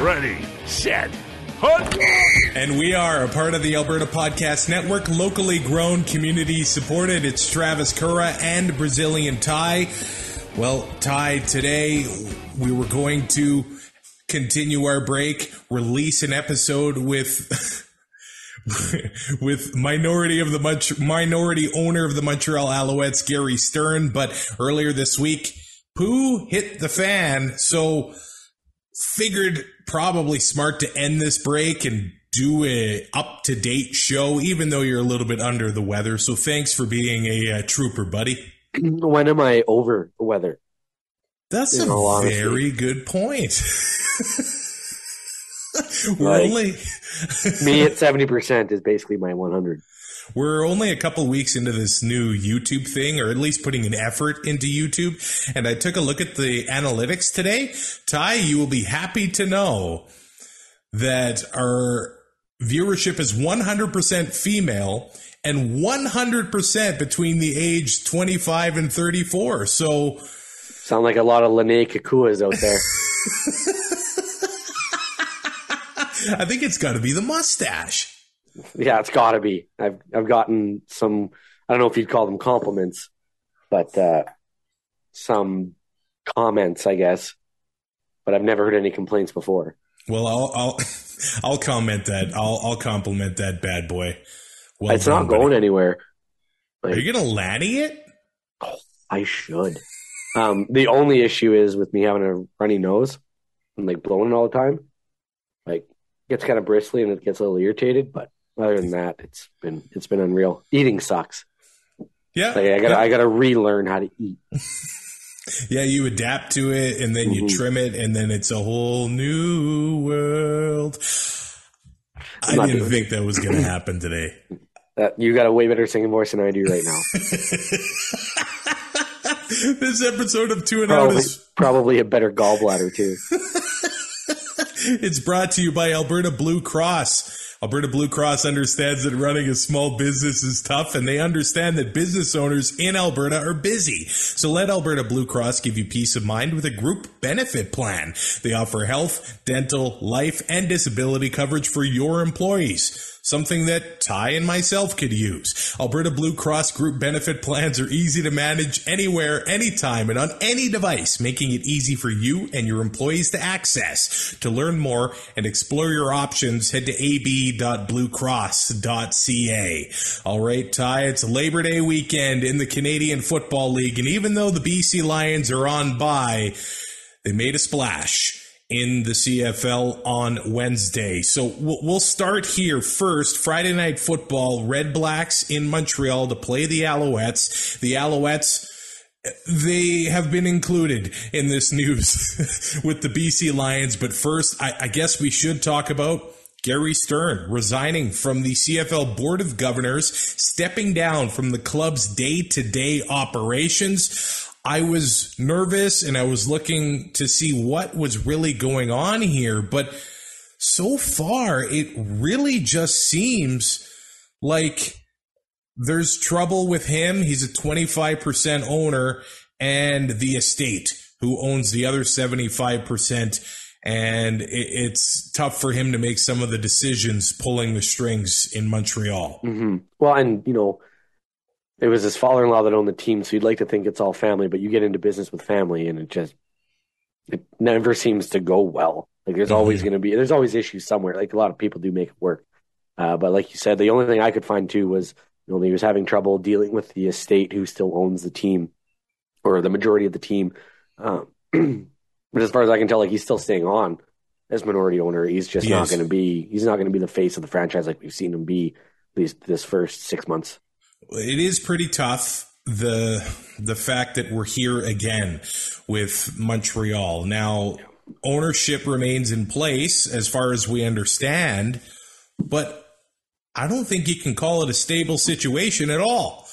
Ready, set, hunt! And we are a part of the Alberta Podcast Network, locally grown, community supported. It's Travis Kura and Brazilian Ty. Well, Ty, today we were going to continue our break, release an episode with. with minority of the Mont- minority owner of the Montreal Alouettes, Gary Stern, but earlier this week, poo hit the fan, so figured probably smart to end this break and do a up to date show, even though you're a little bit under the weather. So thanks for being a, uh trooper, buddy. When am I over the weather? That's In a very good point. we're Like- only Me at seventy percent is basically my one hundred. We're only a couple weeks into this new YouTube thing, or at least putting an effort into YouTube. And I took a look at the analytics today. Ty, you will be happy to know that our viewership is 100% female and 100% between the age 25 and 34. So Sound like a lot of Lene Kakuas out there. I think it's got to be the mustache. Yeah, it's got to be. I've I've gotten some. I don't know if you'd call them compliments, but uh, some comments, I guess. But I've never heard any complaints before. Well, I'll I'll, I'll comment that. I'll I'll compliment that bad boy. Well it's done, not going buddy. anywhere. Are you gonna Lanny it? I should. Um, the only issue is with me having a runny nose and like blowing all the time. Like it gets kind of bristly and it gets a little irritated, but other than that, it's been it's been unreal. Eating sucks. Yeah, Like I gotta yeah. I gotta relearn how to eat. Yeah, you adapt to it and then you Mhm. trim it and then it's a whole new world. I I'm didn't think that was going to happen today. That you got a way better singing voice than I do right now. this episode of Two and Out is probably a better gallbladder too. it's brought to you by Alberta Blue Cross. Alberta Blue Cross understands that running a small business is tough and they understand that business owners in Alberta are busy. So let Alberta Blue Cross give you peace of mind with a group benefit plan. They offer health, dental, life, and disability coverage for your employees. Something that Ty and myself could use. Alberta Blue Cross group benefit plans are easy to manage anywhere, anytime, and on any device, making it easy for you and your employees to access. To learn more and explore your options, head to ab.bluecross.ca. All right, Ty, it's Labor Day weekend in the Canadian Football League, and even though the BC Lions are on bye, they made a splash in the CFL on Wednesday. So we'll start here first. Friday night football, Red Blacks in Montreal to play the Alouettes. The Alouettes they have been included in this news with the BC Lions. But first, I, I guess we should talk about Gary Stern resigning from the CFL Board of Governors, stepping down from the club's day to day operations. I was nervous and I was looking to see what was really going on here, but so far it really just seems like there's trouble with him. He's a 25% owner and the estate who owns the other 75%. And it's tough for him to make some of the decisions pulling the strings in Montreal. hmm Well, and you know, it was his father-in-law that owned the team, so you'd like to think it's all family, but you get into business with family, and it just it never seems to go well. Like there's always going to be there's always issues somewhere. Like a lot of people do make it work, uh, but like you said, the only thing I could find too was you know he was having trouble dealing with the estate who still owns the team or the majority of the team. Um, but as far as I can tell, like he's still staying on as minority owner. He's just He not going to be. He's not going to be the face of the franchise like we've seen him be these this first six months. It is pretty tough the the fact that we're here again with Montreal. Now, ownership remains in place as far as we understand, but I don't think you can call it a stable situation at all.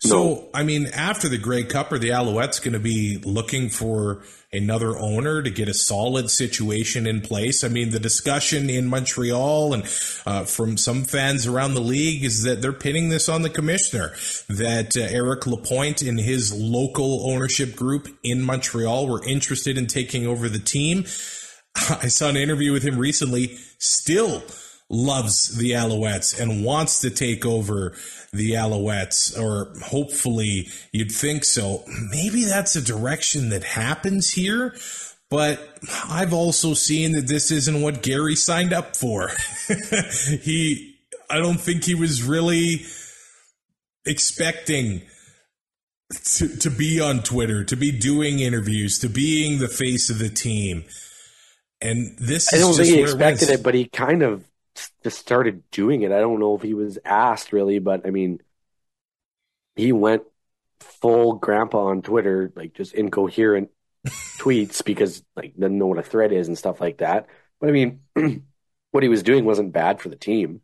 So. I mean, after the Grey Cup, are the Alouettes going to be looking for another owner to get a solid situation in place? I mean, the discussion in Montreal and uh, from some fans around the league is that they're pinning this on the commissioner, that uh, Eric Lapointe and his local ownership group in Montreal were interested in taking over the team. I saw an interview with him recently, still loves the Alouettes and wants to take over the Alouettes, or hopefully you'd think so. Maybe that's a direction that happens here. But I've also seen that this isn't what Gary signed up for. he, I don't think he was really expecting to, to be on Twitter, to be doing interviews, to being the face of the team. And this I don't think he expected it, but he kind of just started doing it. I don't know if he was asked really, but I mean, he went full grandpa on Twitter, like just incoherent tweets because like doesn't know what a thread is and stuff like that. But I mean, what he was doing wasn't bad for the team.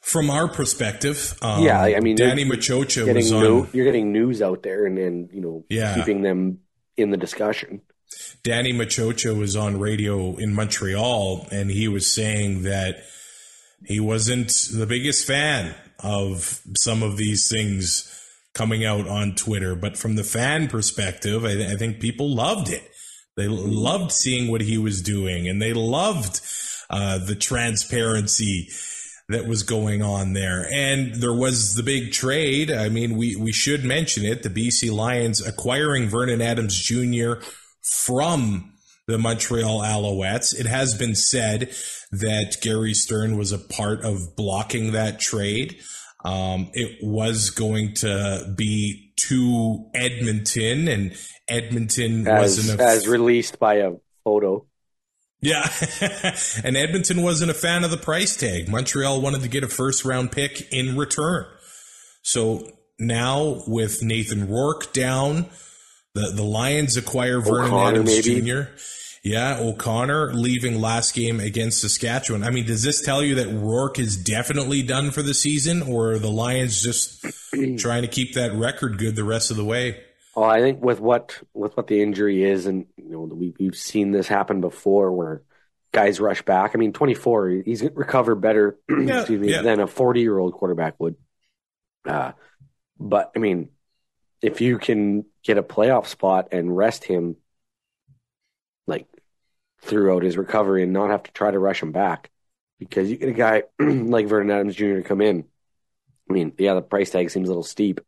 From our perspective, um, yeah, I mean, Danny Maciocia was on. You're getting news out there, and then you know, yeah. keeping them in the discussion. Danny Maciocia was on radio in Montreal, and he was saying that he wasn't the biggest fan of some of these things coming out on Twitter. But from the fan perspective, I, th- I think people loved it. They loved seeing what he was doing, and they loved uh, the transparency that was going on there. And there was the big trade. I mean, we, we should mention it. The BC Lions acquiring Vernon Adams Jr from the Montreal Alouettes. It has been said that Gary Stern was a part of blocking that trade. Um, it was going to be to Edmonton, and Edmonton as, wasn't a, as released by a photo. Yeah, and Edmonton wasn't a fan of the price tag. Montreal wanted to get a first round pick in return. So now with Nathan Rourke down, the the Lions acquire Vernon O'Connor, Adams maybe. Jr. Yeah, O'Connor leaving last game against Saskatchewan. I mean, does this tell you that Rourke is definitely done for the season, or the Lions just trying to keep that record good the rest of the way? Oh, I think with what with what the injury is, and you know, we, we've seen this happen before, where guys rush back. I mean, 24, he's recovered better, yeah, excuse me, yeah. than a 40 year old quarterback would. Uh, but I mean, if you can get a playoff spot and rest him like throughout his recovery and not have to try to rush him back because you get a guy like Vernon Adams Jr. to come in. I mean, yeah, the price tag seems a little steep,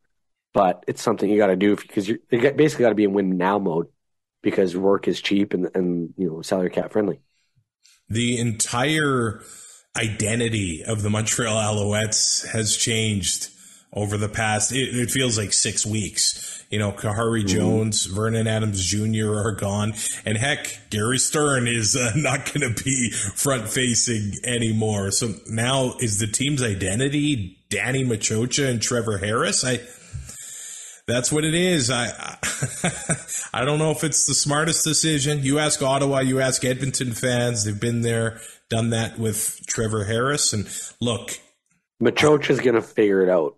but it's something you got to do because you basically got to be in win now mode because Rourke is cheap and and you know salary cap friendly. The entire identity of the Montreal Alouettes has changed over the past, it, it feels like six weeks. You know, Khari mm-hmm. Jones, Vernon Adams Jr. are gone. And heck, Gary Stern is uh, not going to be front facing anymore. So now is the team's identity Danny Maciocia and Trevor Harris? I, that's what it is. I, I, don't know if it's the smartest decision. You ask Ottawa, you ask Edmonton fans. They've been there, done that with Trevor Harris. And look, Maciocia's going to figure it out.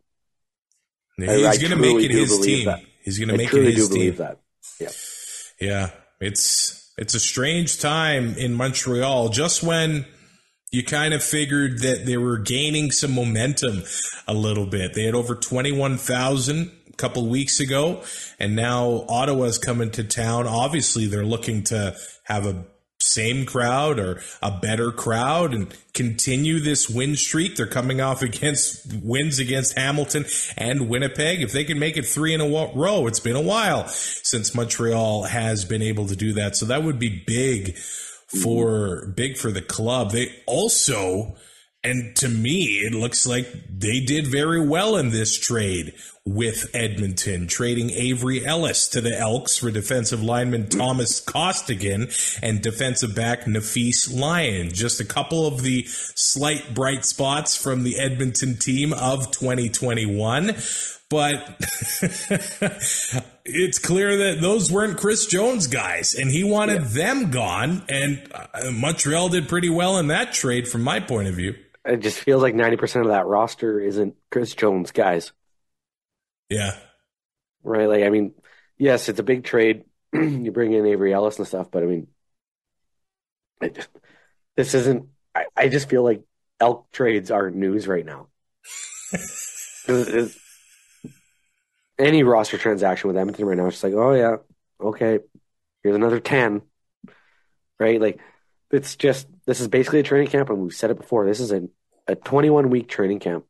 He's going to make it his team. That. He's going to make it his team. That. Yeah. Yeah. It's it's a strange time in Montreal. Just when you kind of figured that they were gaining some momentum a little bit. They had over 21,000 a couple weeks ago, and now Ottawa's coming to town. Obviously, they're looking to have a same crowd or a better crowd and continue this win streak. They're coming off against wins against Hamilton and Winnipeg. If they can make it three in a row, it's been a while since Montreal has been able to do that. So that would be big for big for the club. They also and to me, it looks like they did very well in this trade with Edmonton, trading Avery Ellis to the Elks for defensive lineman Thomas Costigan and defensive back Nafees Lyon. Just a couple of the slight bright spots from the Edmonton team of 2021. But it's clear that those weren't Chris Jones guys, and he wanted yeah. them gone. And uh, Montreal did pretty well in that trade, from my point of view. It just feels like 90% of that roster isn't Chris Jones guys. Yeah. Right. Like, I mean, yes, it's a big trade. you bring in Avery Ellis and stuff, but I mean, I just, this isn't, I, I just feel like elk trades aren't news right now. any roster transaction with Edmonton right now, it's just like, oh, yeah, okay, here's another 10. Right. Like, it's just, this is basically a training camp, and we've said it before. This is a, a 21 week training camp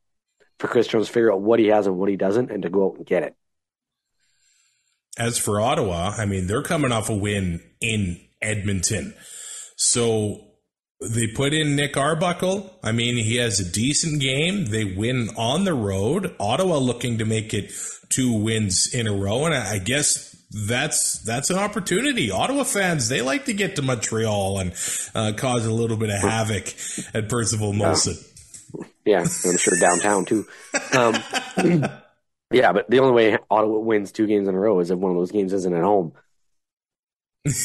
for Chris Jones to figure out what he has and what he doesn't and to go out and get it. As for Ottawa, I mean, they're coming off a win in Edmonton. So they put in Nick Arbuckle. I mean, he has a decent game. They win on the road. Ottawa looking to make it two wins in a row. And I guess that's that's an opportunity. Ottawa fans they like to get to Montreal and uh, cause a little bit of havoc at Percival Molson. Yeah, I'm sure downtown too. Um, yeah, but the only way Ottawa wins two games in a row is if one of those games isn't at home.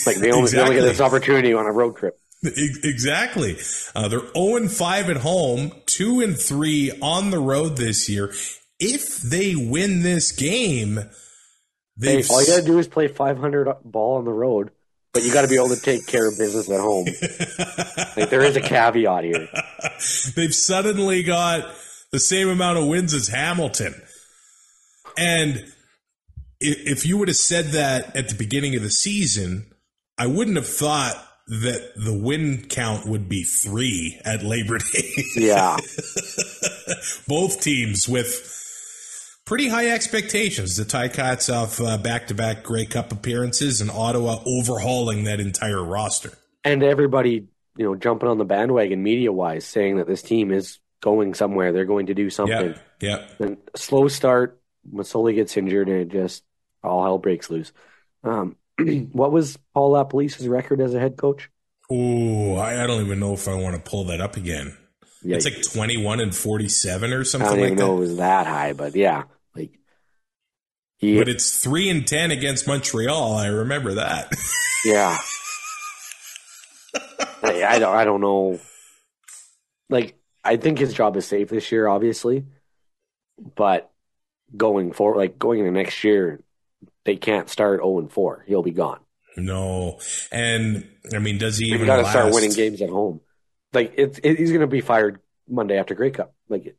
Like they only, exactly. they only get this opportunity on a road trip. Exactly. Uh, they're 0 and 5 at home, 2 and 3 on the road this year. If they win this game, hey, all you got to do is play 500 ball on the road but you got to be able to take care of business at home. like there is a caveat here. They've suddenly got the same amount of wins as Hamilton, and if you would have said that at the beginning of the season, I wouldn't have thought that the win count would be three at Labor Day. Yeah. Both teams with pretty high expectations. The Ticats off uh, back-to-back Grey Cup appearances, and Ottawa overhauling that entire roster. And everybody, you know, jumping on the bandwagon media-wise, saying that this team is going somewhere. They're going to do something. Yeah. yeah. And slow start. Masoli gets injured, and it just all hell breaks loose. Um, what was Paul LaPolice's record as a head coach? Oh, I, I don't even know if I want to pull that up again. Yeah, it's like 21 and 47 or something I don't even know it was that high, but yeah. He, but it's three and ten against Montreal. I remember that. yeah. I, I don't. I don't know. Like, I think his job is safe this year, obviously, but going forward, like going into next year, they can't start zero and four. He'll be gone. No, and I mean, does he even got to start winning games at home? Like, it's it, he's going to be fired Monday after Grey Cup. Like,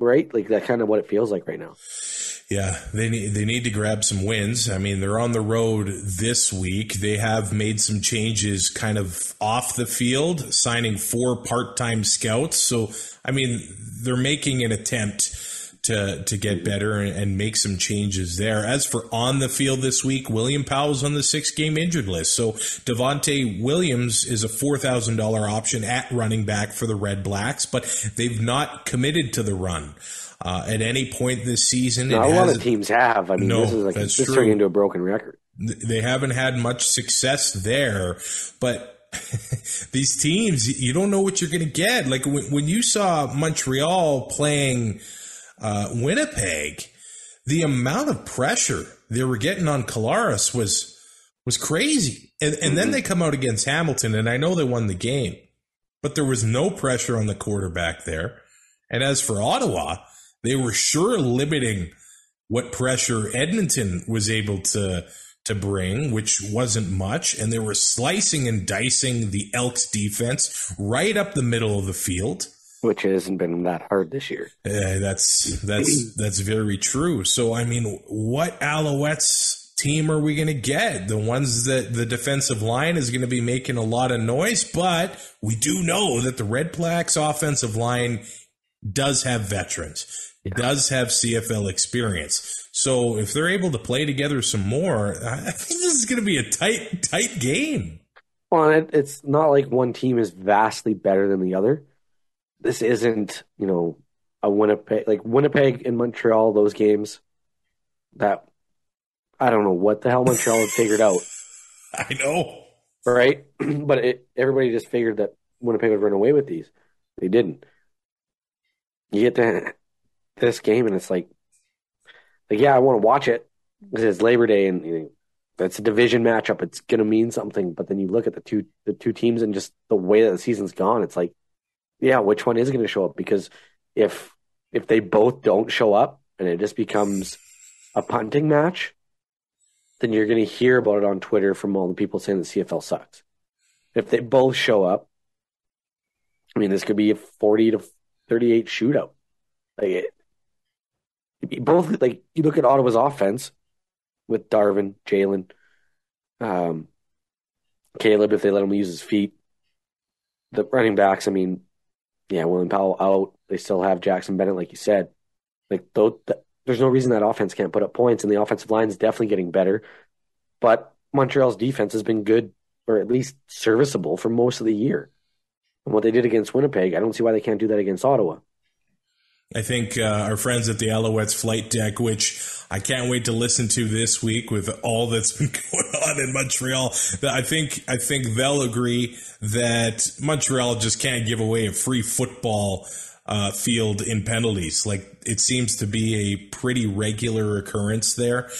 right? Like that kind of what it feels like right now. Yeah, they need they need to grab some wins. I mean, they're on the road this week. They have made some changes kind of off the field, signing four part-time scouts. So, I mean, they're making an attempt to to get better and, and make some changes there. As for on the field this week, William Powell's on the six game injured list. So Devonte Williams is a four thousand dollar option at running back for the Red Blacks, but they've not committed to the run uh, at any point this season. No, a lot of teams have. I mean, no, this is like that's this turning into a broken record. They haven't had much success there, but these teams, you don't know what you're going to get. Like when, when, you saw Montreal playing uh, Winnipeg, the amount of pressure they were getting on Collaros was was crazy. And, and mm-hmm. then they come out against Hamilton, and I know they won the game, but there was no pressure on the quarterback there. And as for Ottawa, they were sure limiting what pressure Edmonton was able to to bring, which wasn't much, and they were slicing and dicing the Elks defense right up the middle of the field. Which hasn't been that hard this year. Uh, that's that's that's very true. So I mean, what Alouettes team are we going to get? The ones that the defensive line is going to be making a lot of noise, but we do know that the Red Blacks offensive line does have veterans yeah. does have CFL experience. So if they're able to play together some more, I think this is going to be a tight, tight game. Well, it, it's not like one team is vastly better than the other. This isn't, you know, a Winnipeg like Winnipeg and Montreal. Those games that I don't know what the hell Montreal had figured out, I know. right? but it, everybody just figured that Winnipeg would run away with these. They didn't. You get to this game and it's like, like yeah, I want to watch it because it's Labor Day and you know, that's a division matchup. It's gonna mean something. But then you look at the two the two teams and just the way that the season's gone. It's like, yeah, which one is going to show up? Because if if they both don't show up and it just becomes a punting match, then you're going to hear about it on Twitter from all the people saying the CFL sucks. If they both show up, I mean, this could be a 40 to 38 shootout. Like it, both, like you look at Ottawa's offense with Darvin, Jalen, um, Caleb, if they let him use his feet. The running backs, I mean, yeah, William Powell out. They still have Jackson Bennett, like you said. Like, though, th- there's no reason that offense can't put up points, and the offensive line is definitely getting better. But Montreal's defense has been good, or at least serviceable, for most of the year. And what they did against Winnipeg, I don't see why they can't do that against Ottawa. I think uh, our friends at the Alouettes flight deck, which I can't wait to listen to this week with all that's been going on in Montreal. I think I think they'll agree that Montreal just can't give away a free football uh, field in penalties. Like it seems to be a pretty regular occurrence there.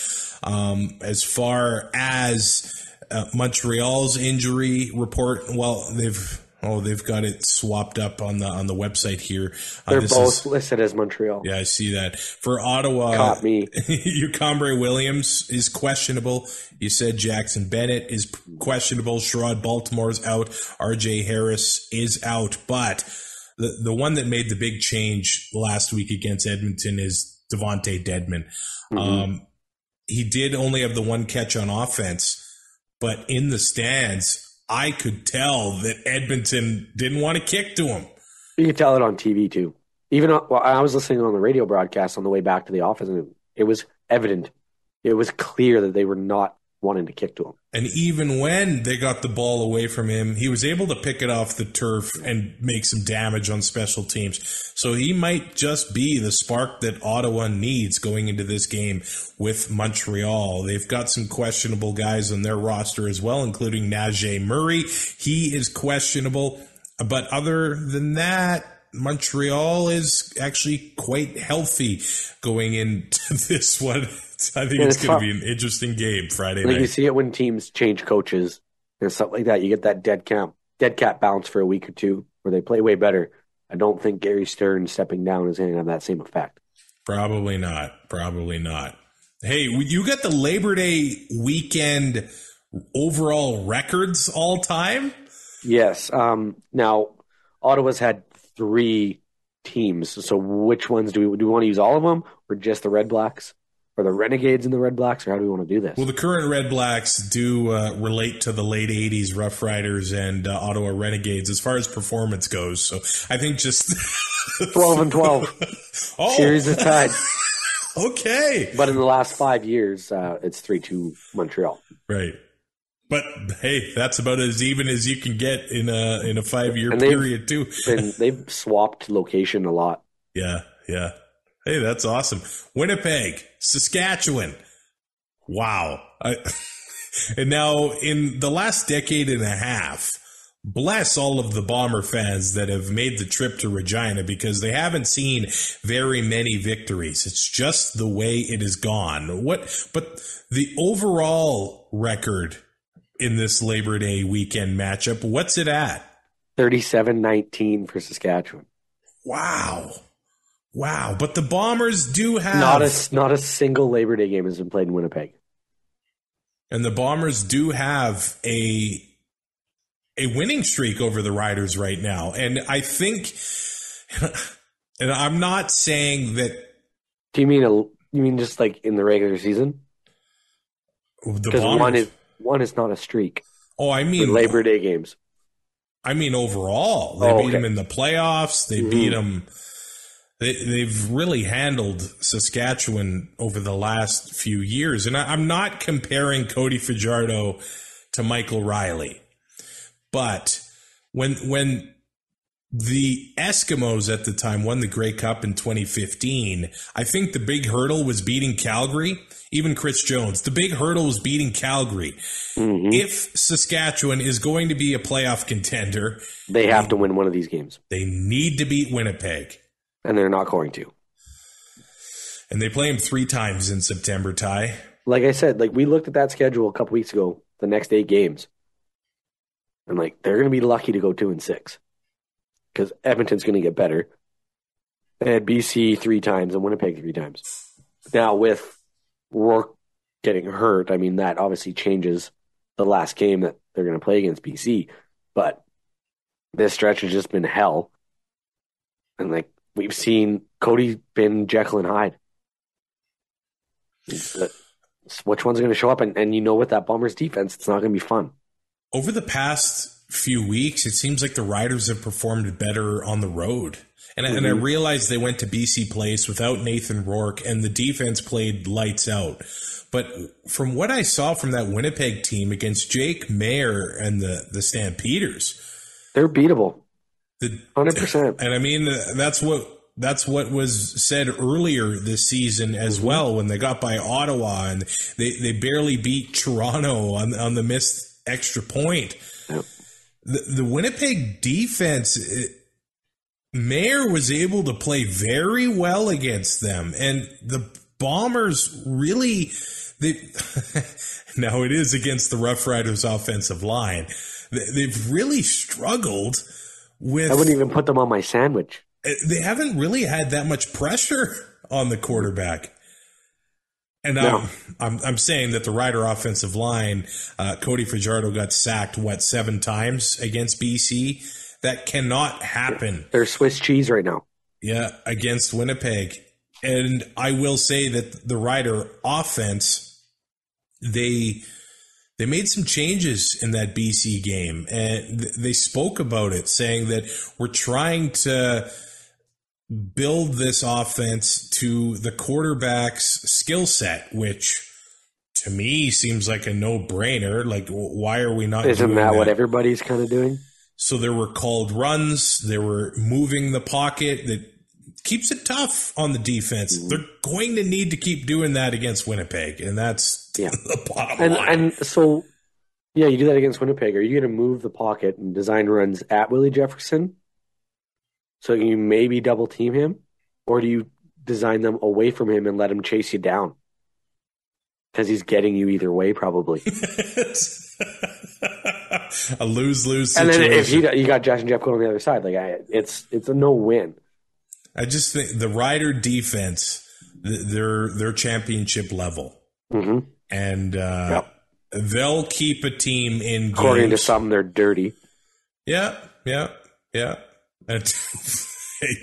Um, as far as uh, Montreal's injury report, well, they've Oh, they've got it swapped up on the on the website here. Uh, They're both is, listed as Montreal. Yeah, I see that. For Ottawa, caught me. Ucambre Williams is questionable. You said Jackson Bennett is questionable. Sherrod Baltimore's out. R.J. Harris is out. But the the one that made the big change last week against Edmonton is Devonte Dedmon. Mm-hmm. Um, he did only have the one catch on offense, but in the stands I could tell that Edmonton didn't want to kick to him. You could tell it on TV too. Even uh, well, I was listening on the radio broadcast on the way back to the office, and it was evident. It was clear that they were not wanting to kick to him. And even when they got the ball away from him, he was able to pick it off the turf and make some damage on special teams. So he might just be the spark that Ottawa needs going into this game with Montreal. They've got some questionable guys on their roster as well, including Najee Murray. He is questionable. But other than that, Montreal is actually quite healthy going into this one. I think it's, it's going to be an interesting game Friday like night. You see it when teams change coaches and stuff like that. You get that dead cap, dead cat bounce for a week or two where they play way better. I don't think Gary Stern stepping down is going to have that same effect. Probably not. Probably not. Hey, you got the Labor Day weekend overall records all time? Yes. Um, now, Ottawa's had three teams. So which ones do we do we want to use all of them or just the Red Blacks? Or the Renegades and the Red Blacks, or how do we want to do this? Well, the current Red Blacks do uh, relate to the late '80s Rough Riders and uh, Ottawa Renegades as far as performance goes. So I think just twelve and twelve. oh. Series is tied. okay, but in the last five years, uh, it's three two Montreal. Right. But hey, that's about as even as you can get in a in a five year period too. and they've swapped location a lot. Yeah, yeah. Hey, that's awesome. Winnipeg, Saskatchewan. Wow. I, and now in the last decade and a half, bless all of the Bomber fans that have made the trip to Regina because they haven't seen very many victories. It's just the way it has gone. What, but the overall record in this Labor Day weekend matchup, what's it at? 37 19 for Saskatchewan. Wow. Wow, but the Bombers do have not a not a single Labor Day game has been played in Winnipeg, and the Bombers do have a a winning streak over the Riders right now, and I think, and I'm not saying that. Do you mean a? You mean just like in the regular season? Because one is one is not a streak. Oh, I mean Labor Day games. I mean overall, they oh, beat okay. them in the playoffs. They mm-hmm. beat them they, they've really handled Saskatchewan over the last few years. And I, am not comparing Cody Fajardo to Michael Reilly, but when, when the Eskimos at the time won the Grey Cup in 2015. I think the big hurdle was beating Calgary. Even Chris Jones, the big hurdle was beating Calgary. Mhm. If Saskatchewan is going to be a playoff contender, They have to win one of these games, they need to beat Winnipeg. And they're not going to. And they play them three times in September, Ty. Like I said, like we looked at that schedule a couple weeks ago, the next eight games, and like they're going to be lucky to go two and six because Edmonton's going to get better. They had BC three times and Winnipeg three times. Now with Rourke getting hurt, I mean that obviously changes the last game that they're going to play against BC. But this stretch has just been hell, and like we've seen Cody been Jekyll and Hyde. Which one's going to show up? And, and you know, with that Bombers defense, it's not going to be fun. Over the past few weeks, it seems like the Riders have performed better on the road. And, I and I mm-hmm. realized they went to BC Place without Nathan Rourke, and the defense played lights out. But from what I saw from that Winnipeg team against Jake Maier and the, the Stampeders, They're beatable, hundred percent. and I mean that's what that's what was said earlier this season as mm-hmm. well when they got by Ottawa and they, they barely beat Toronto on on the missed extra point. Yep. The the Winnipeg defense. It, Maier was able to play very well against them, and the Bombers really they now it is against the Rough Riders offensive line. They- They've really struggled with I wouldn't even put them on my sandwich. they haven't really had that much pressure on the quarterback. And No. I'm, I'm I'm saying that the Rider offensive line, uh, Cody Fajardo got sacked what seven times against BC. That cannot happen. They're Swiss cheese right now. Yeah, against Winnipeg. And I will say that the Rider offense, they they made some changes in that BC game, and th- they spoke about it, saying that we're trying to build this offense to the quarterback's skill set, which to me seems like a no brainer. Like, why are we not? Isn't doing that what everybody's kind of doing? so there were called runs. They were moving the pocket. That keeps it tough on the defense. Mm-hmm. They're going to need to keep doing that against Winnipeg, and that's Yeah. the bottom And line. and so, yeah, you do that against Winnipeg. Are you going to move the pocket and design runs at Willie Jefferson, so you maybe double team him, or do you design them away from him and let him chase you down? Because he's getting you either way, probably. a lose lose situation. and then if you you got Josh and Jeff going on the other side, like I, it's it's a no win. I just think the Rider defense, th- they're they're championship level, hmm and uh, they'll keep a team in According to games. some, they're dirty. Yeah, yeah, yeah.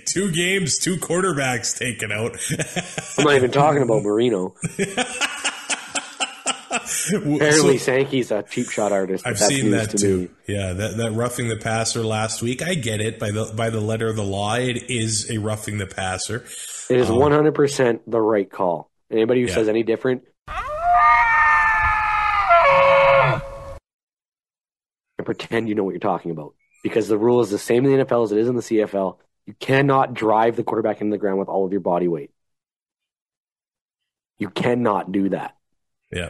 Two games, two quarterbacks taken out. I'm not even talking about Marino. Apparently, Sankey's a cheap shot artist. I've seen that to too. me. Yeah, that, that roughing the passer last week. I get it by the by the letter of the law. It is a roughing the passer. It is 100% the right call. Anybody who Yeah. says any different, and pretend you know what you're talking about. Because the rule is the same in the NFL as it is in the CFL. You cannot drive the quarterback into the ground with all of your body weight. You cannot do that. Yeah,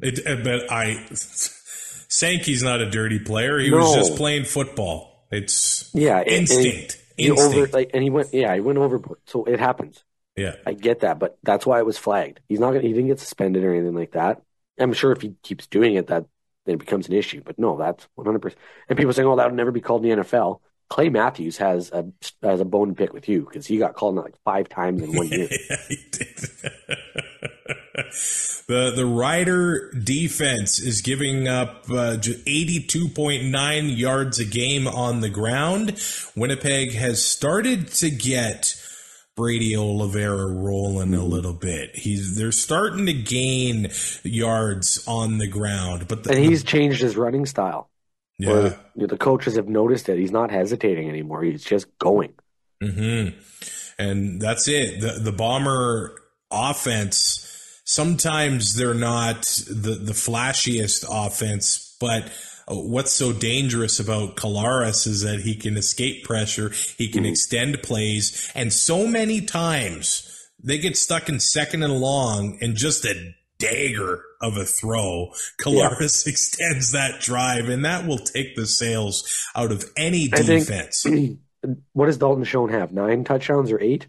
it, but I Sankey's not a dirty player. He was just playing football. It's Yeah, and- and instinct. He instinct. over like, and he went. Yeah, he went overboard. So it happens. yeah, I get that, but that's why it was flagged. He's not gonna. He didn't get suspended or anything like that. I'm sure if he keeps doing it, that then it becomes an issue. But no, that's 100. percent And people saying, "Oh, that would never be called in the NFL." Clay Matthews has a has a bone to pick with you because he got called like five times in one year. yeah, he did. the the Rider defense is giving up uh, eighty two point nine yards a game on the ground. Winnipeg has started to get Brady Oliveira rolling a little bit. He's they're starting to gain yards on the ground, but the, and he's changed his running style. yeah. You know, the coaches have noticed it. He's not hesitating anymore. He's just going. hmm And that's it. The the bomber offense. Sometimes they're not the the flashiest offense, but what's so dangerous about Collaros is that he can escape pressure, he can mm-hmm. extend plays, and so many times they get stuck in second and long and just a dagger of a throw. Collaros yeah. extends that drive, and that will take the sails out of any defense. Think, what does Dalton Schoen have? Nine touchdowns or eight?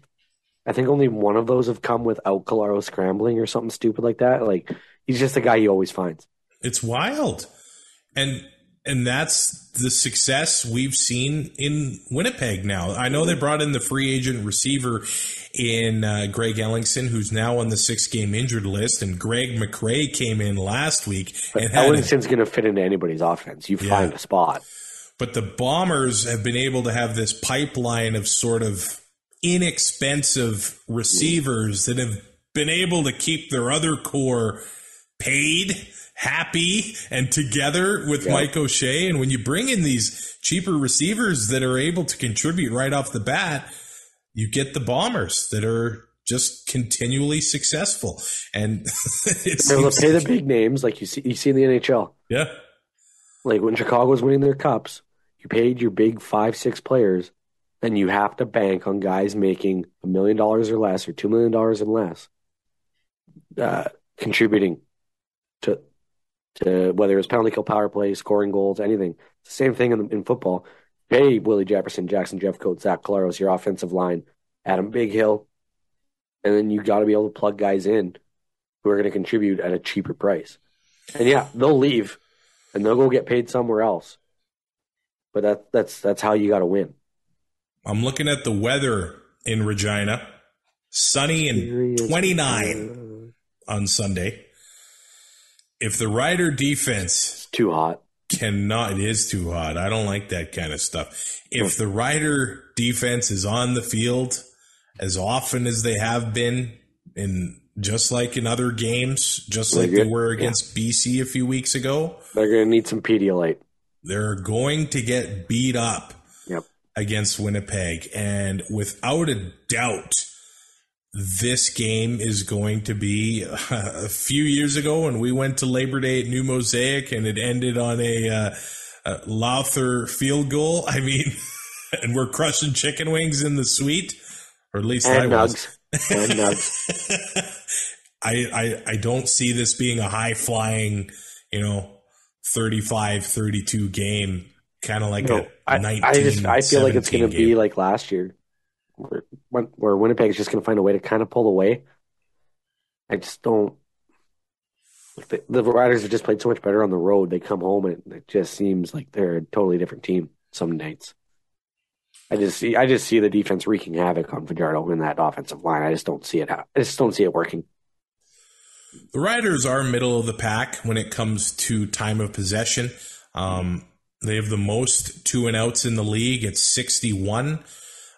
I think only one of those have come without Collaros scrambling or something stupid like that. Like he's just a guy he always finds. It's wild. And and that's the success we've seen in Winnipeg now. I know they brought in the free agent receiver in uh, Greg Ellingson, who's now on the six game injured list, and Greg McCrae came in last week. But and Ellingson's going to fit into anybody's offense. You yeah. find a spot. But the Bombers have been able to have this pipeline of sort of inexpensive receivers that have been able to keep their other core paid happy and together with yeah. Mike O'Shea. And when you bring in these cheaper receivers that are able to contribute right off the bat, you get the bombers that are just continually successful. And it's they'll pay the big names like you see you see in the NHL. Yeah. Like when Chicago was winning their cups, you paid your big five, six players, and you have to bank on guys making a million dollars or less or two million dollars and less. Uh, contributing to to whether it's penalty kill, power play, scoring goals, anything. It's the same thing in, in football. Hey, Willie Jefferson, Jackson Jeffcoat, Zach Collaros, your offensive line, Adam Bighill, and then you got to be able to plug guys in who are going to contribute at a cheaper price. And yeah, they'll leave and they'll go get paid somewhere else. But that that's that's how you got to win. I'm looking at the weather in Regina. Sunny and 29 on Sunday if the Rider defense it's too hot cannot it is too hot. I don't like that kind of stuff. If the Rider defense is on the field as often as they have been in just like in other games, just like they were against yeah. BC a few weeks ago, they're going to need some Pedialyte. They're going to get beat up yep. against Winnipeg, and without a doubt, this game is going to be a few years ago when we went to Labor Day at New Mosaic and it ended on a, uh, a Lauther field goal. I mean, and we're crushing chicken wings in the suite, or at least and I was. And nugs. I, I, I don't see this being a high flying, you know, 35 32 game, kind of like no, a 19 I, I just I feel like it's going to be like last year where, where Winnipeg is just going to find a way to kind of pull away. I just don't. The, the Riders have just played so much better on the road. They come home and it just seems like they're a totally different team some nights. I just see I just see the defense wreaking havoc on Fajardo in that offensive line. I just don't see it. I just don't see it working. The Riders are middle of the pack when it comes to time of possession. Um, they have the most two and outs in the league. It's sixty one.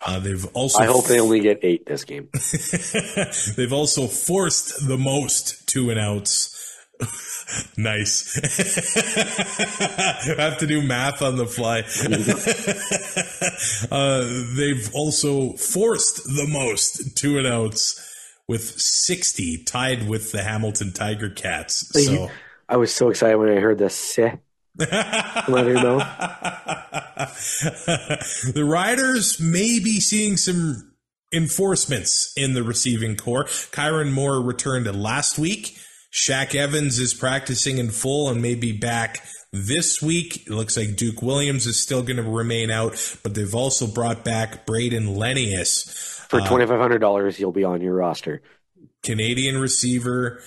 Uh, they've also. I hope they only get eight this game. they've also forced the most two and outs. nice. I have to do math on the fly. uh, they've also forced the most two and outs with 60, tied with the Hamilton Tiger Cats. So I was so excited when I heard the let her know. the Riders may be seeing some enforcements in the receiving core. Kyran Moore returned last week. Shaq Evans is practicing in full and may be back this week. It looks like Duke Williams is still going to remain out, but they've also brought back Brayden Lenius. For uh, $2,500, he'll be on your roster. Canadian receiver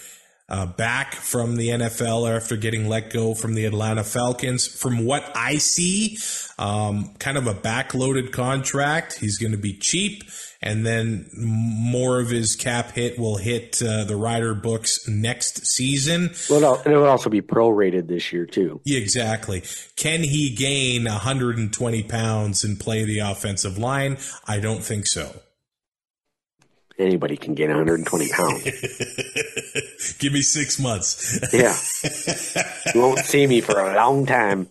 uh, back from the NFL after getting let go from the Atlanta Falcons. From what I see, um, kind of a backloaded contract. He's going to be cheap, and then more of his cap hit will hit uh, the rider books next season. Well, and it would also be prorated this year too. Yeah, exactly. Can he gain 120 pounds and play the offensive line? I don't think so anybody can gain 120 pounds. Give me six months. yeah. You won't see me for a long time.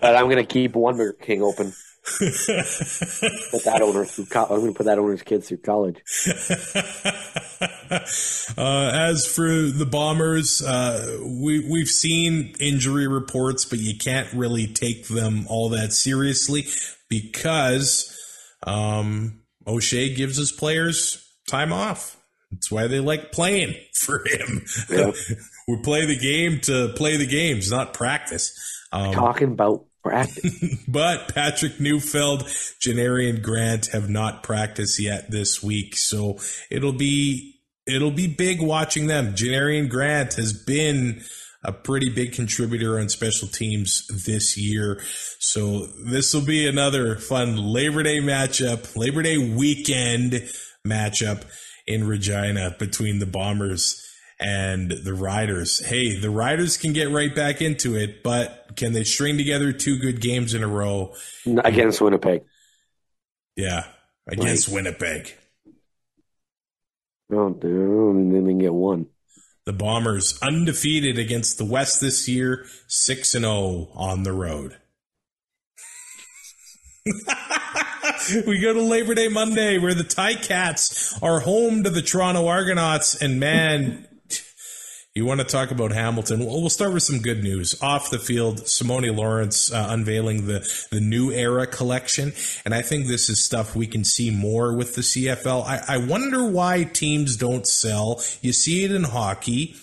But I'm going to keep Wonder King open. put that owner through. Co- I'm going to put that owner's kids through college. uh, as for the Bombers, uh, we we've seen injury reports, but you can't really take them all that seriously because um, O'Shea gives his players time off. That's why they like playing for him. Yeah. we play the game to play the games, not practice. Um, Talking about practice. but Patrick Neufeld, Janarian Grant have not practiced yet this week, so it'll be it'll be big watching them. Janarian Grant has been a pretty big contributor on special teams this year, so this will be another fun Labor Day matchup, Labor Day weekend matchup in Regina between the Bombers and the Riders. Hey, the Riders can get right back into it, but can they string together two good games in a row against Winnipeg? Yeah, against Winnipeg. No, they didn't get one. The Bombers undefeated against the West this year, 6 and 0 on the road. we go to Labor Day Monday where the Ticats are home to the Toronto Argonauts and man, you want to talk about Hamilton? Well, we'll start with some good news. Off the field, Simoni Lawrence uh, unveiling the, the new era collection. And I think this is stuff we can see more with the CFL. I, I wonder why teams don't sell. You see it in hockey.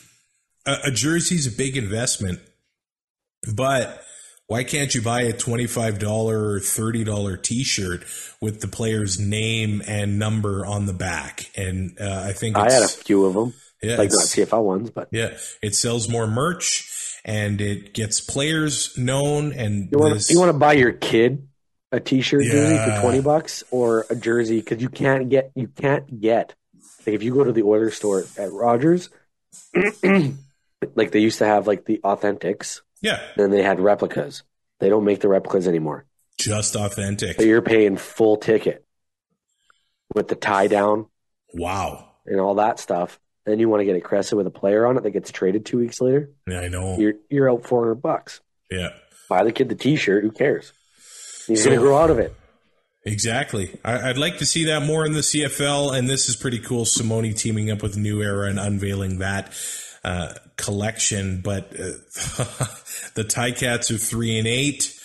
A, a jersey's a big investment, but why can't you buy a $25 or $30 t-shirt with the player's name and number on the back? And uh, I think I had a few of them. Yeah, like not CFL ones, but yeah, it sells more merch and it gets players known. And you want this- you want to buy your kid a T-shirt jersey for twenty bucks or a jersey because you can't get you can't get like if you go to the Oilers store at Rogers, like they used to have like the authentics, yeah, then they had replicas. They don't make the replicas anymore. just authentic. So you're paying full ticket with the tie down Wow. and all that stuff. Then you want to get a crescent with a player on it that gets traded two weeks later. Yeah, I know. You're you're out four hundred bucks. Yeah, Buy the kid the T-shirt. Who cares? He's So- going to grow out of it. exactly. I, I'd like to see that more in the CFL, and this is pretty cool. Simoni teaming up with New Era and unveiling that uh, collection. But uh, the Ticats are three and eight,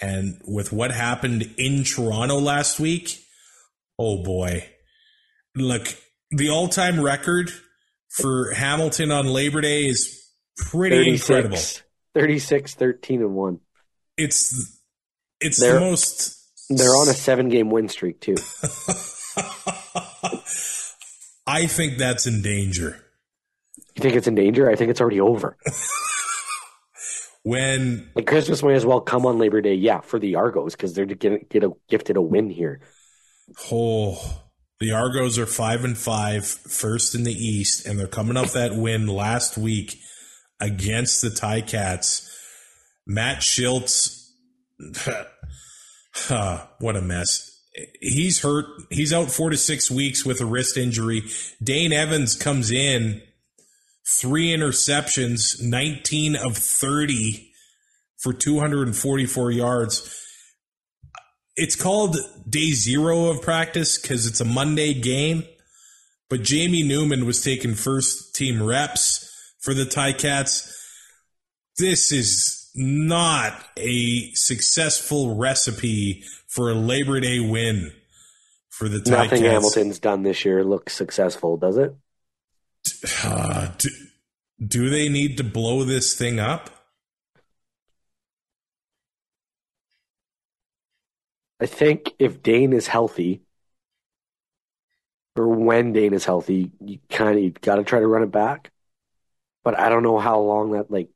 and with what happened in Toronto last week, oh boy! Look, the all-time record for Hamilton on Labor Day is pretty incredible. 36, 13 and one. It's it's They're- the most They're on a seven game win streak too. I think that's in danger. You think it's in danger? I think it's already over. When Like Christmas may as well come on Labor Day, yeah, for the Argos because they're get get a, gifted a win here. oh the Argos are five and five, first in the East, and they're coming off that win last week against the Ticats. Matt Shiltz, huh, what a mess. He's hurt. He's out four to six weeks with a wrist injury. Dane Evans comes in, three interceptions, 19 of 30 for 244 yards. It's called day zero of practice because it's a Monday game. But Jamie Newman was taking first team reps for the Ticats. This is not a successful recipe for a Labor Day win for the Ticats. Nothing Hamilton's done this year looks successful, does it? Uh, do, do they need to blow this thing up? I think if Dane is healthy, or when Dane is healthy, you kind of got to try to run it back. But I don't know how long that like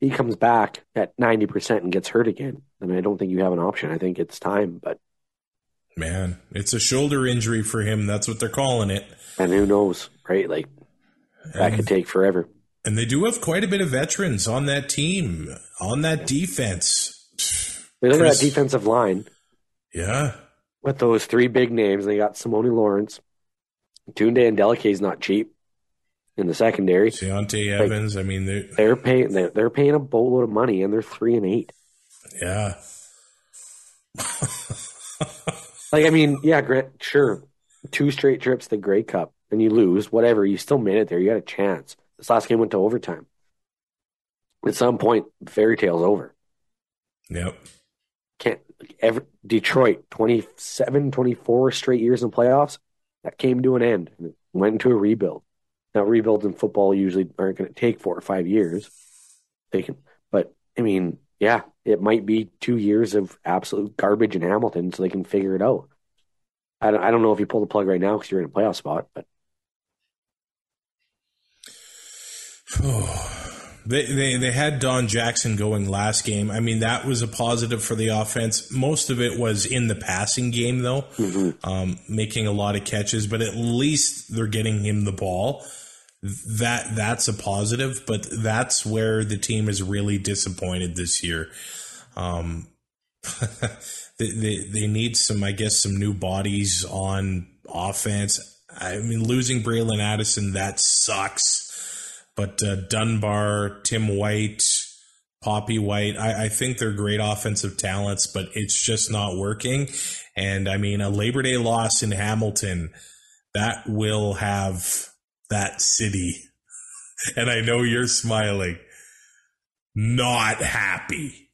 he comes back at ninety percent and gets hurt again, and I don't think you have an option. I think it's time, but Man, it's a shoulder injury for him. That's what they're calling it. and who knows, right? Like that could take forever. And they do have quite a bit of veterans on that team, on that defense. They look at that defensive line Yeah. with those three big names. They got Simoni Lawrence, Tunde Adeleke is not cheap in the secondary. Deontay Evans. I mean, they're, They're paying they're, they're paying a boatload of money, and they're three and eight. yeah. like, I mean, yeah, Grant, sure, two straight trips to the Grey Cup and you lose, whatever. You still made it there. You had a chance. This last game went to overtime. At some point, fairy tale's over. Yep. Can't ever Detroit 27, 24 straight years in playoffs. That came to an end and went into a rebuild. Now rebuilds in football usually aren't going to take four or five years. They can, but I mean, yeah, it might be two years of absolute garbage in Hamilton, so they can figure it out. I don't, I don't know if you pull the plug right now because you're in a playoff spot, but they, they they had Don Jackson going last game. I mean, that was a positive for the offense. Most of it was in the passing game, though, mm-hmm. um, making a lot of catches. But at least they're getting him the ball. That that's a positive. But that's where the team is really disappointed this year. Um, they, they they need some, I guess, some new bodies on offense. I mean, losing Bralon Addison that sucks but uh, Dunbar, Tim White, Papi White, I, I, think they're great offensive talents, but it's just not working. And I mean, a Labor Day loss in Hamilton, that will have that city. And I know you're smiling. Not happy.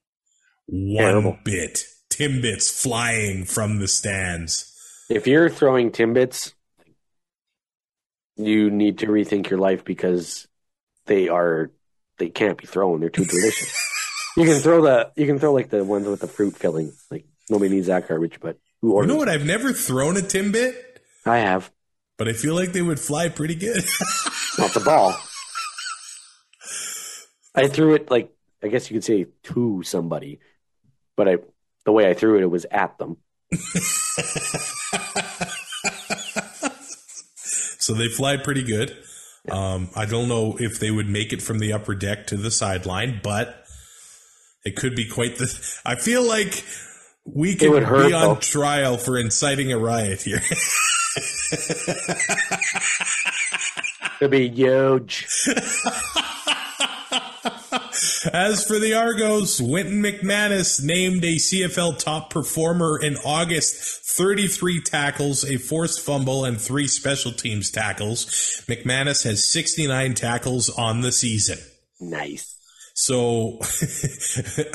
One Terrible. bit. Timbits flying from the stands. If you're throwing Timbits, you need to rethink your life because they are they can't be thrown. They're too delicious. you can throw the you can throw like the ones with the fruit filling. Like nobody needs that garbage, but who orders? You know what? I've never thrown a timbit. I have, but I feel like they would fly pretty good. Not the ball. I threw it like I guess you could say to somebody, but I the way I threw it, it was at them. so they fly pretty good. Um, I don't know if they would make it from the upper deck to the sideline, but it could be quite the. I feel like we could be on though. trial for inciting a riot here. It'd be huge. As for the Argos, Wynton McManus named a CFL top performer in August 33 tackles, a forced fumble, and three special teams tackles. McManus has 69 tackles on the season. Nice. So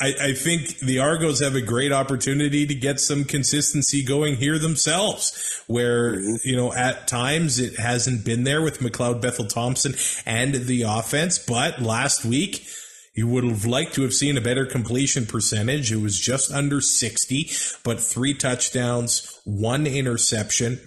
I, I, think the Argos have a great opportunity to get some consistency going here themselves, where, mm-hmm. you know, at times it hasn't been there with McLeod Bethel Thompson and the offense, but last week, you would have liked to have seen a better completion percentage. It was just under 60, but three touchdowns, one interception.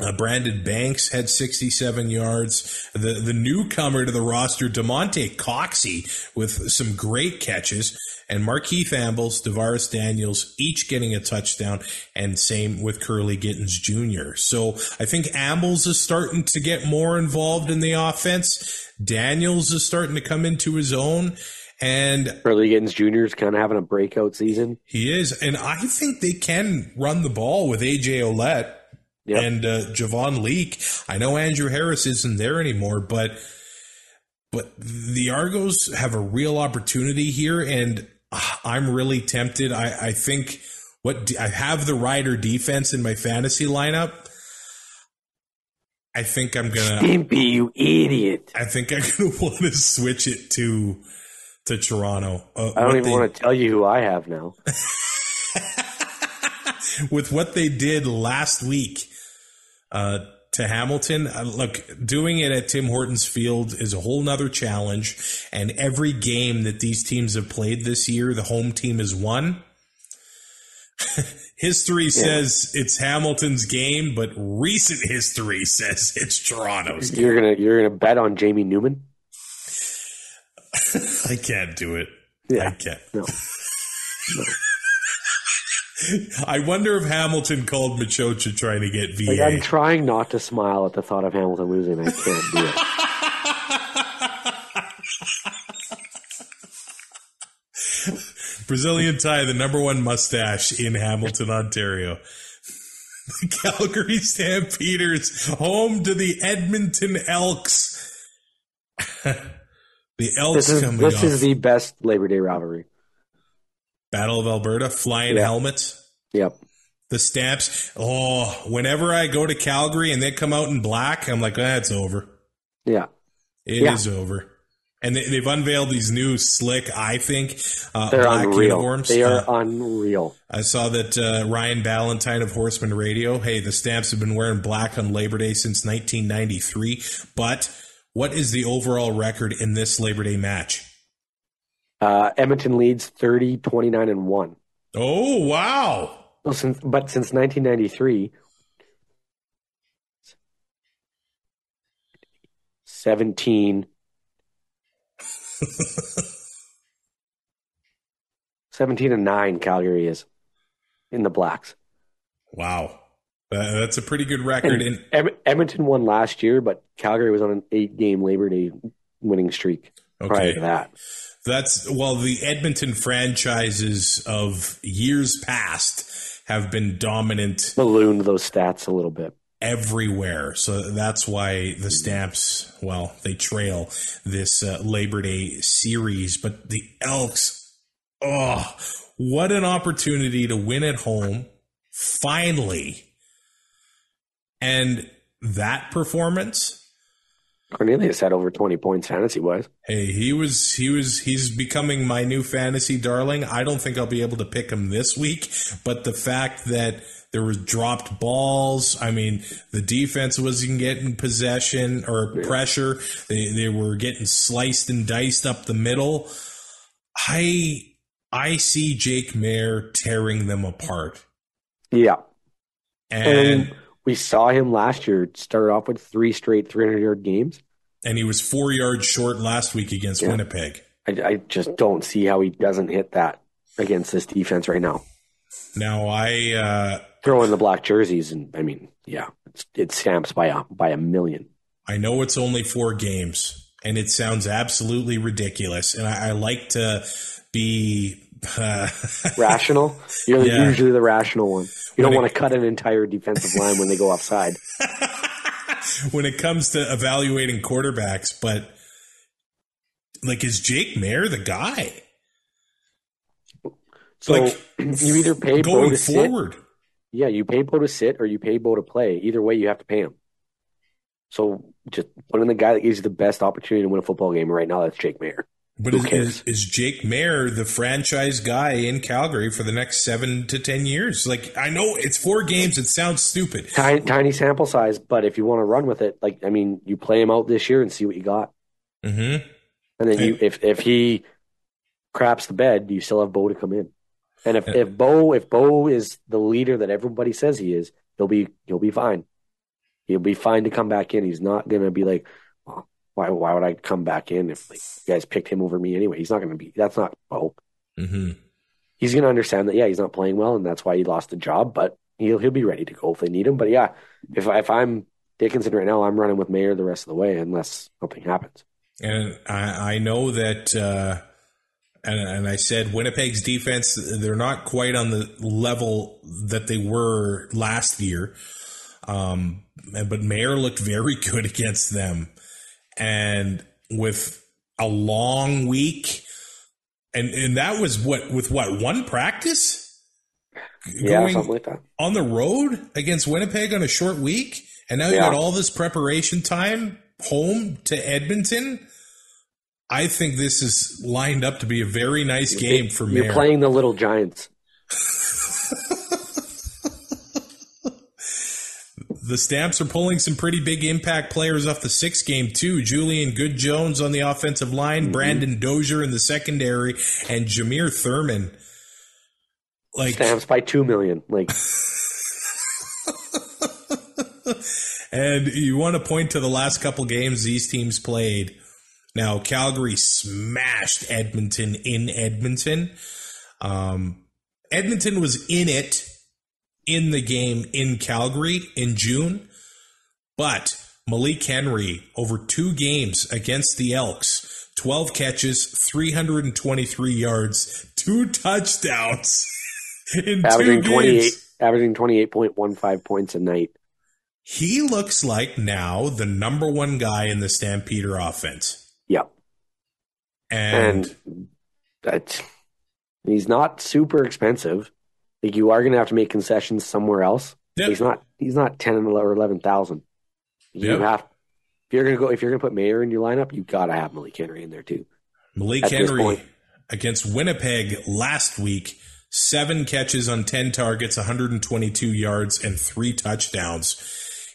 Uh, Brandon Banks had 67 yards. The the newcomer to the roster, Damonte Coxie, with some great catches, and Markeith Ambles, Davaris Daniels, each getting a touchdown, and same with Kurleigh Gittens Jr. So I think Ambles is starting to get more involved in the offense. Daniels is starting to come into his own. And Kurleigh Gittens Jr. is kind of having a breakout season. He is. And I think they can run the ball with AJ Ouellette yep. and uh, Javon Leake. I know Andrew Harris isn't there anymore, but but the Argos have a real opportunity here, and uh, I'm really tempted. I, I think what I have the Rider defense in my fantasy lineup. I think I'm gonna Stimpy, you idiot. I think I'm gonna want to switch it to to Toronto. Uh, I don't even they, want to tell you who I have now. with what they did last week uh, to Hamilton, uh, look, doing it at Tim Hortons Field is a whole nother challenge. And every game that these teams have played this year, the home team has won. history yeah. says it's Hamilton's game, but recent history says it's Toronto's. Game. You're gonna you're gonna bet on Jamie Newman. I can't do it. Yeah. I can't. No. no. I wonder if Hamilton called Maciocia trying to get VA. Like, I'm trying not to smile at the thought of Hamilton losing. I can't do it. Brazilian tie, the number one mustache in Hamilton, Ontario. The Calgary Stampeders, home to the Edmonton Elks. the Elks this is, coming This off. is the best Labor Day rivalry. Battle of Alberta, flying yeah. helmets. Yep. The Stamps. Oh, whenever I go to Calgary and they come out in black, I'm like, ah, over. Yeah. It Yeah. is over. And they, they've unveiled these new slick, I think, uh, They're black unreal. uniforms. They are Uh, unreal. I saw that uh, Ryan Ballantyne of Horseman Radio. Hey, the Stamps have been wearing black on Labor Day since 1993. But what is the overall record in this Labor Day match? Uh, Edmonton leads 30, 29, and 1. Oh, wow. Well, since, but since 1993, 17, 17 and 9 Calgary is in the blacks. Wow. Uh, that's a pretty good record. And And Edmonton won last year, but Calgary was on an eight game Labor Day winning streak prior to that. That's well, the Edmonton franchises of years past have been dominant Ballooned those stats a little bit. Everywhere. So that's why the Stamps, well, they trail this uh, Labor Day series. But the Elks, oh, what an opportunity to win at home, finally. And that performance, Cornelius had over 20 points fantasy wise. Hey, he was he was he's becoming my new fantasy darling. I don't think I'll be able to pick him this week, but the fact that there was dropped balls, I mean, the defense wasn't getting possession or pressure. They they were getting sliced and diced up the middle. I I see Jake Maier tearing them apart. Yeah. And And we saw him last year start off with three straight 300 yard games. and he was 4 yards short last week against Yeah. Winnipeg. I, I just don't see how he doesn't hit that against this defense right now. Now I uh Throw in the black jerseys, and I mean, yeah, it's, it stamps by a by a million. I know it's only four games, and it sounds absolutely ridiculous. And I, I like to be. Uh, Rational, you're Yeah. usually the rational one. You don't want to cut an entire defensive line when they go offside. when it comes to evaluating quarterbacks, but like, is Jake Maier the guy? So Like, you either pay Bo Going to sit, forward, yeah, you pay Bo to sit, or you pay Bo to play. Either way, you have to pay him. So just put in the guy that gives you the best opportunity to win a football game right now. That's Jake Maier. but is, is, is Jake Maier the franchise guy in Calgary for the next seven to ten years? Like, I know it's four games. It sounds stupid. Tiny, tiny sample size, but if you want to run with it, like I mean, you play him out this year and see what you got, Mm-hmm. and then you if if he craps the bed, you still have Bo to come in. And if, if Bo if Bo is the leader that everybody says he is, he'll be he'll be fine. He'll be fine to come back in. He's not gonna be like, oh, why why would I come back in if like, you guys picked him over me anyway? He's not gonna be. That's not Bo. hmm He's gonna understand that. Yeah, he's not playing well, and that's why he lost the job. But he'll he'll be ready to go if they need him. But yeah, if if I'm Dickenson right now, I'm running with Maier the rest of the way unless something happens. And I, I know that, uh, and, and I said Winnipeg's defense, they're not quite on the level that they were last year. Um, but Maier looked very good against them. And with a long week, and, and that was what, with what, one practice? Yeah, Going something like that. on the road against Winnipeg on a short week, and now you Yeah. got all this preparation time home to Edmonton. I think this is lined up to be a very nice game for me. You're Maier. playing the little giants. the Stamps are pulling some pretty big impact players off the six game too. Julian Good Jones on the offensive line, Mm-hmm. Brandon Dozier in the secondary, and Jameer Thurman. Like Stamps by two million. Like And you want to point to the last couple games these teams played. Now, Calgary smashed Edmonton in Edmonton. Um, Edmonton was in it in the game in Calgary in June, but Malik Henry over two games against the Elks, 12 catches, 323 yards, two touchdowns in averaging two twenty eight, games. averaging twenty eight point one five points a night. He looks like now the number one guy in the Stampeder offense. Yeah, And, and that's he's not super expensive. Like you are going to have to make concessions somewhere else. Yep. He's not. He's not ten or eleven thousand. You Yep. have. If you're going to go, if you're going to put Maier in your lineup, you got to have Malik Henry in there too. Malik At Henry against Winnipeg last week, seven catches on 10 targets, 122 yards, and three touchdowns.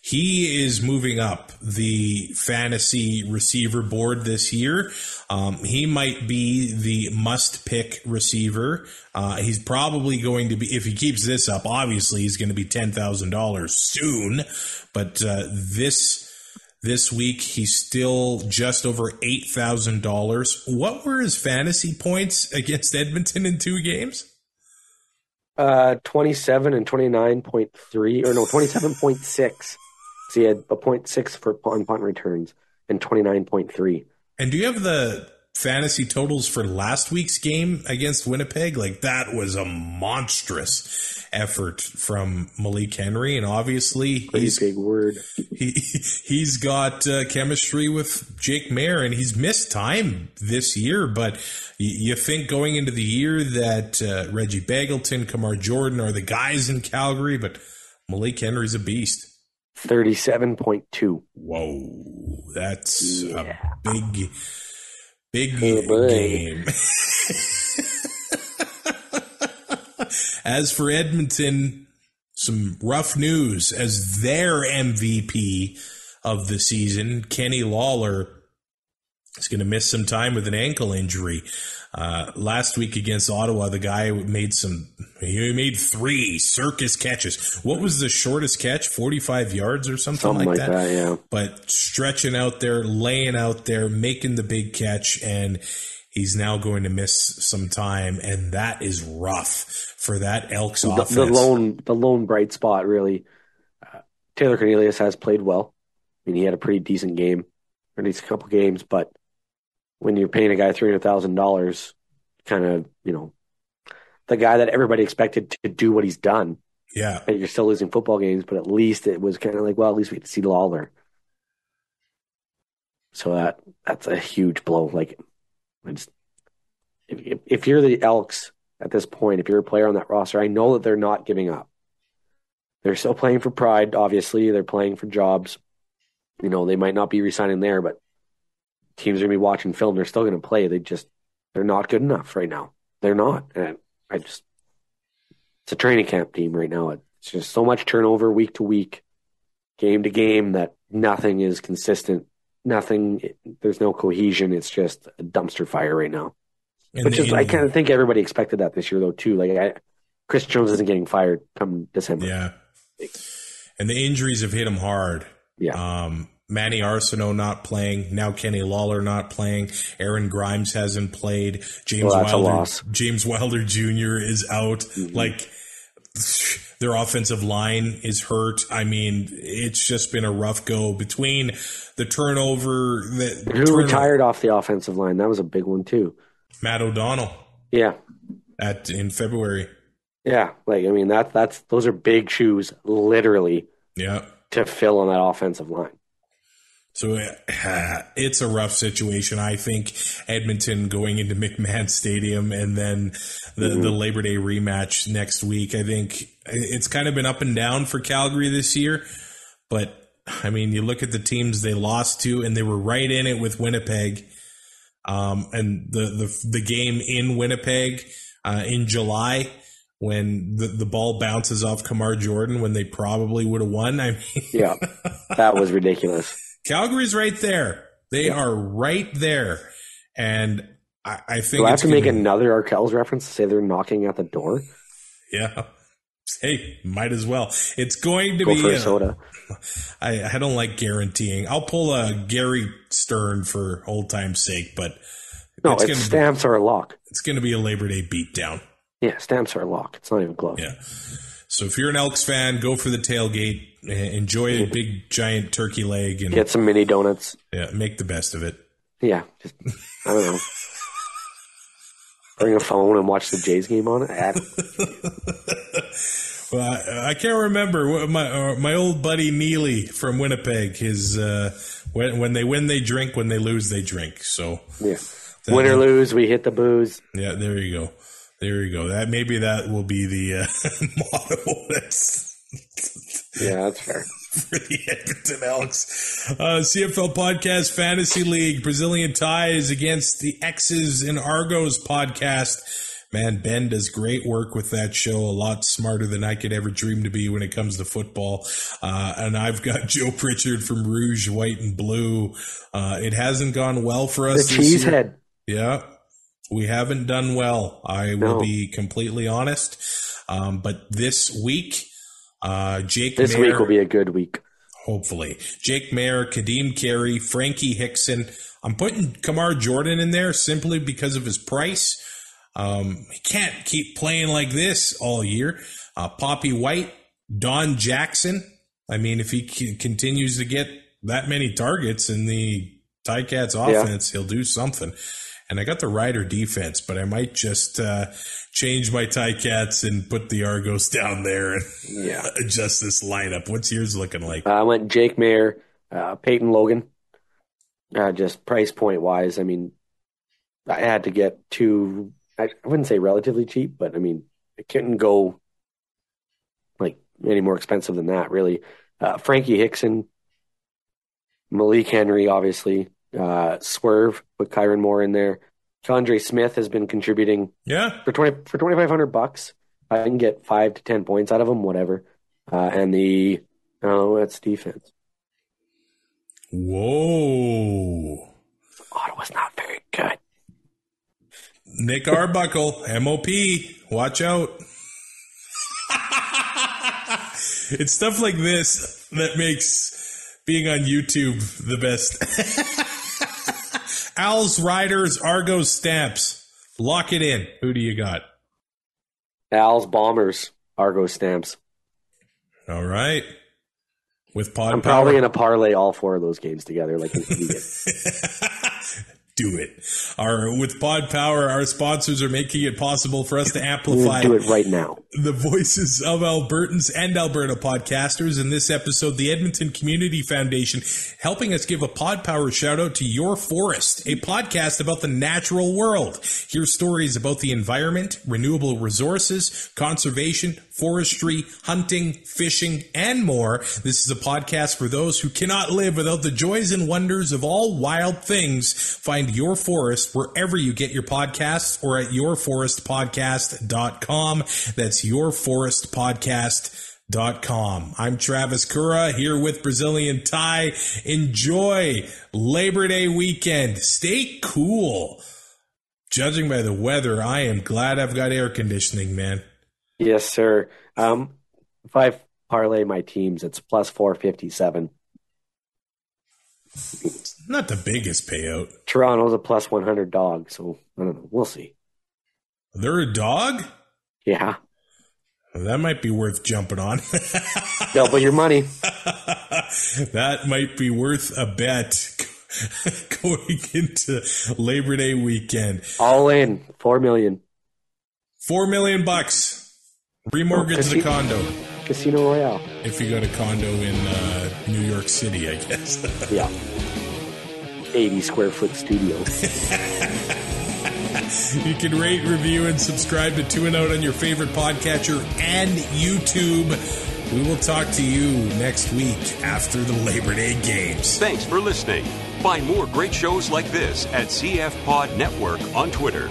He is moving up the fantasy receiver board this year. Um, he might be the must pick receiver. Uh, he's probably going to be, if he keeps this up, obviously he's going to be $10,000 soon. But uh, this this week, he's still just over eight thousand dollars. What were his fantasy points against Edmonton in two games? Uh, twenty-seven and twenty-nine point three, or no, twenty-seven point six. So he had a point six for on punt returns and twenty-nine point three. And do you have the fantasy totals for last week's game against Winnipeg? Like that was a monstrous effort from Malik Henry, and obviously Pretty he's big word. he he's got uh, chemistry with Jake Maier, and he's missed time this year. But you, you think going into the year that uh, Reggie Begelton, Kamar Jordan are the guys in Calgary, but Malik Henry's a beast. Thirty-seven point two. Whoa, that's Yeah. a big, big Oh, game. as for Edmonton, some rough news as their MVP of the season, Kenny Lawler, is going to miss some time with an ankle injury. Uh, last week against Ottawa, the guy made some, he made three circus catches. What was the shortest catch? 45 yards or something, Something like, like that? that, yeah. But stretching out there, laying out there, making the big catch, and he's now going to miss some time, and that is rough for that Elks The, offense. the lone, the lone bright spot, really. Uh, Taylor Cornelius has played well. I mean, he had a pretty decent game, or at least a couple games. But when you're paying a guy three hundred thousand dollars, kind of, you know, the guy that everybody expected to do what he's done, yeah, and you're still losing football games, but at least it was kind of like, well, at least we get to see Lawler. So that that's a huge blow. Like, I just, if, if if you're the Elks at this point, if you're a player on that roster, I know that they're not giving up. They're still playing for pride. Obviously, they're playing for jobs. You know, they might not be resigning there, but teams are gonna be watching film. They're still gonna play. They just they're not good enough right now. They're not. And I just it's a training camp team right now. It's just so much turnover week to week, game to game that nothing is consistent. Nothing. There's no cohesion. It's just a dumpster fire right now. And Which the- is, I kind of think everybody expected that this year though too. Like I, Chris Jones isn't getting fired come December. yeah, and the injuries have hit him hard. Yeah. Um, Manny Arceneaux not playing. Now Kenny Lawler not playing. Aaron Grimes hasn't played. James Well, Wilder. Mm-hmm. James Wilder Jr. is out. Like their offensive line is hurt. I mean, it's just been a rough go between the turnover. The Who turno- retired off the offensive line? That was a big one too. Matt O'Donnell Yeah. at in February. Yeah. Like I mean that that's those are big shoes, literally, Yeah. to fill on that offensive line. So uh, it's a rough situation. I think Edmonton going into McMahon Stadium and then the, the Labor Day rematch next week. I think it's kind of been up and down for Calgary this year. But I mean, you look at the teams they lost to, and they were right in it with Winnipeg. Um, and the, the the game in Winnipeg uh, in July when the, the ball bounces off Kamar Jordan when they probably would have won. I mean, Yeah. that was ridiculous. Calgary's right there. They are right there, and I, I think Do I have to make gonna- another Arkells reference to say they're knocking at the door? Yeah. Hey, might as well. It's going to Go be. for a uh, soda. I, I don't like guaranteeing. I'll pull a Gary Stern for old time's sake, but No, it's it's, gonna be- stamps are a lock. it's going to be a Labor Day beatdown. Yeah, stamps are a lock. It's not even close. Yeah. So if you're an Elks fan, go for the tailgate. Enjoy a big giant turkey leg and Get some mini donuts. yeah, make the best of it. Yeah, just I don't know. Bring a phone and watch the Jays game on it. I Well, I, I can't remember my uh, my old buddy Neely from Winnipeg. His uh, when when they win they drink, when they lose they drink. So Yeah. Win or lose, we hit the booze. yeah, there you go. There you go. That maybe that will be the uh, motto. That's Yeah, that's fair. for the Edmonton Elks. Uh, CFL Podcast Fantasy League, Brazilian Ties against the X's and Argos podcast. Man, Ben does great work with that show. A lot smarter than I could ever dream to be when it comes to football. Uh, and I've got Joe Pritchard from Rouge, White, and Blue. Uh, it hasn't gone well for us this year. cheesehead. Yeah, we haven't done well. I will be completely honest. Um, but this week, uh, Jake This Maier, week will be a good week. hopefully. Jake Maier, Kadeem Carey, Frankie Hickson. I'm putting Kamar Jordan in there simply because of his price. Um, he can't keep playing like this all year. Uh, Papi White, Don Jackson. I mean, if he c- continues to get that many targets in the Ticats Yeah. offense, he'll do something. And I got the Rider defense, but I might just uh, change my Ticats and put the Argos down there and Yeah. adjust this lineup. What's yours looking like? Uh, I went Jake Maier, uh, Peyton Logan. Uh, just price point wise, I mean, I had to get two. I, I wouldn't say relatively cheap, but I mean, it couldn't go like any more expensive than that, really. Uh, Frankie Hickson, Malik Henry, obviously, uh, Swerve with Kyran Moore in there. Chandre Smith has been contributing Yeah, for twenty for twenty five hundred bucks. I can get five to ten points out of him, whatever. Uh, and the oh, that's defense. Whoa. Ottawa's not very good. Nick Arbuckle, MOP, watch out. it's stuff like this that makes being on YouTube the best. Owls, Riders, Argo Stamps. Lock it in. Who do you got? Al's Bombers, Argo stamps. All right. With Pod I'm Power. probably gonna parlay all four of those games together, like. do it. Our with Pod Power, our sponsors are making it possible for us to amplify do it right now. the voices of Albertans and Alberta podcasters. In this episode, the Edmonton Community Foundation helping us give a Pod Power shout out to Your Forest, a podcast about the natural world. Hear stories about the environment, renewable resources, conservation, forestry, hunting, fishing, and more. This is a podcast for those who cannot live without the joys and wonders of all wild things. Find Your Forest wherever you get your podcasts or at yourforestpodcast.com. That's yourforestpodcast.com. I'm Travis Cura here with Brazilian Tie. Enjoy Labor Day weekend. Stay cool. Judging by the weather, I am glad I've got air conditioning, man. Yes, sir. Um, if I parlay my teams, it's plus four fifty seven. Not the biggest payout. Toronto's a plus one hundred dog, so I don't know. We'll see. They're a dog? Yeah, That might be worth jumping on. double your money. that might be worth a bet going into Labor Day weekend. All in four million. Four million bucks. Remortgage the condo. Casino Royale. If you got a condo in uh, New York City, I guess. Yeah. 80 square foot studio. you can rate, review, and subscribe to Two and Out on your favorite podcatcher and YouTube. We will talk to you next week after the Labor Day games. Thanks for listening. Find more great shows like this at CF Pod Network on Twitter.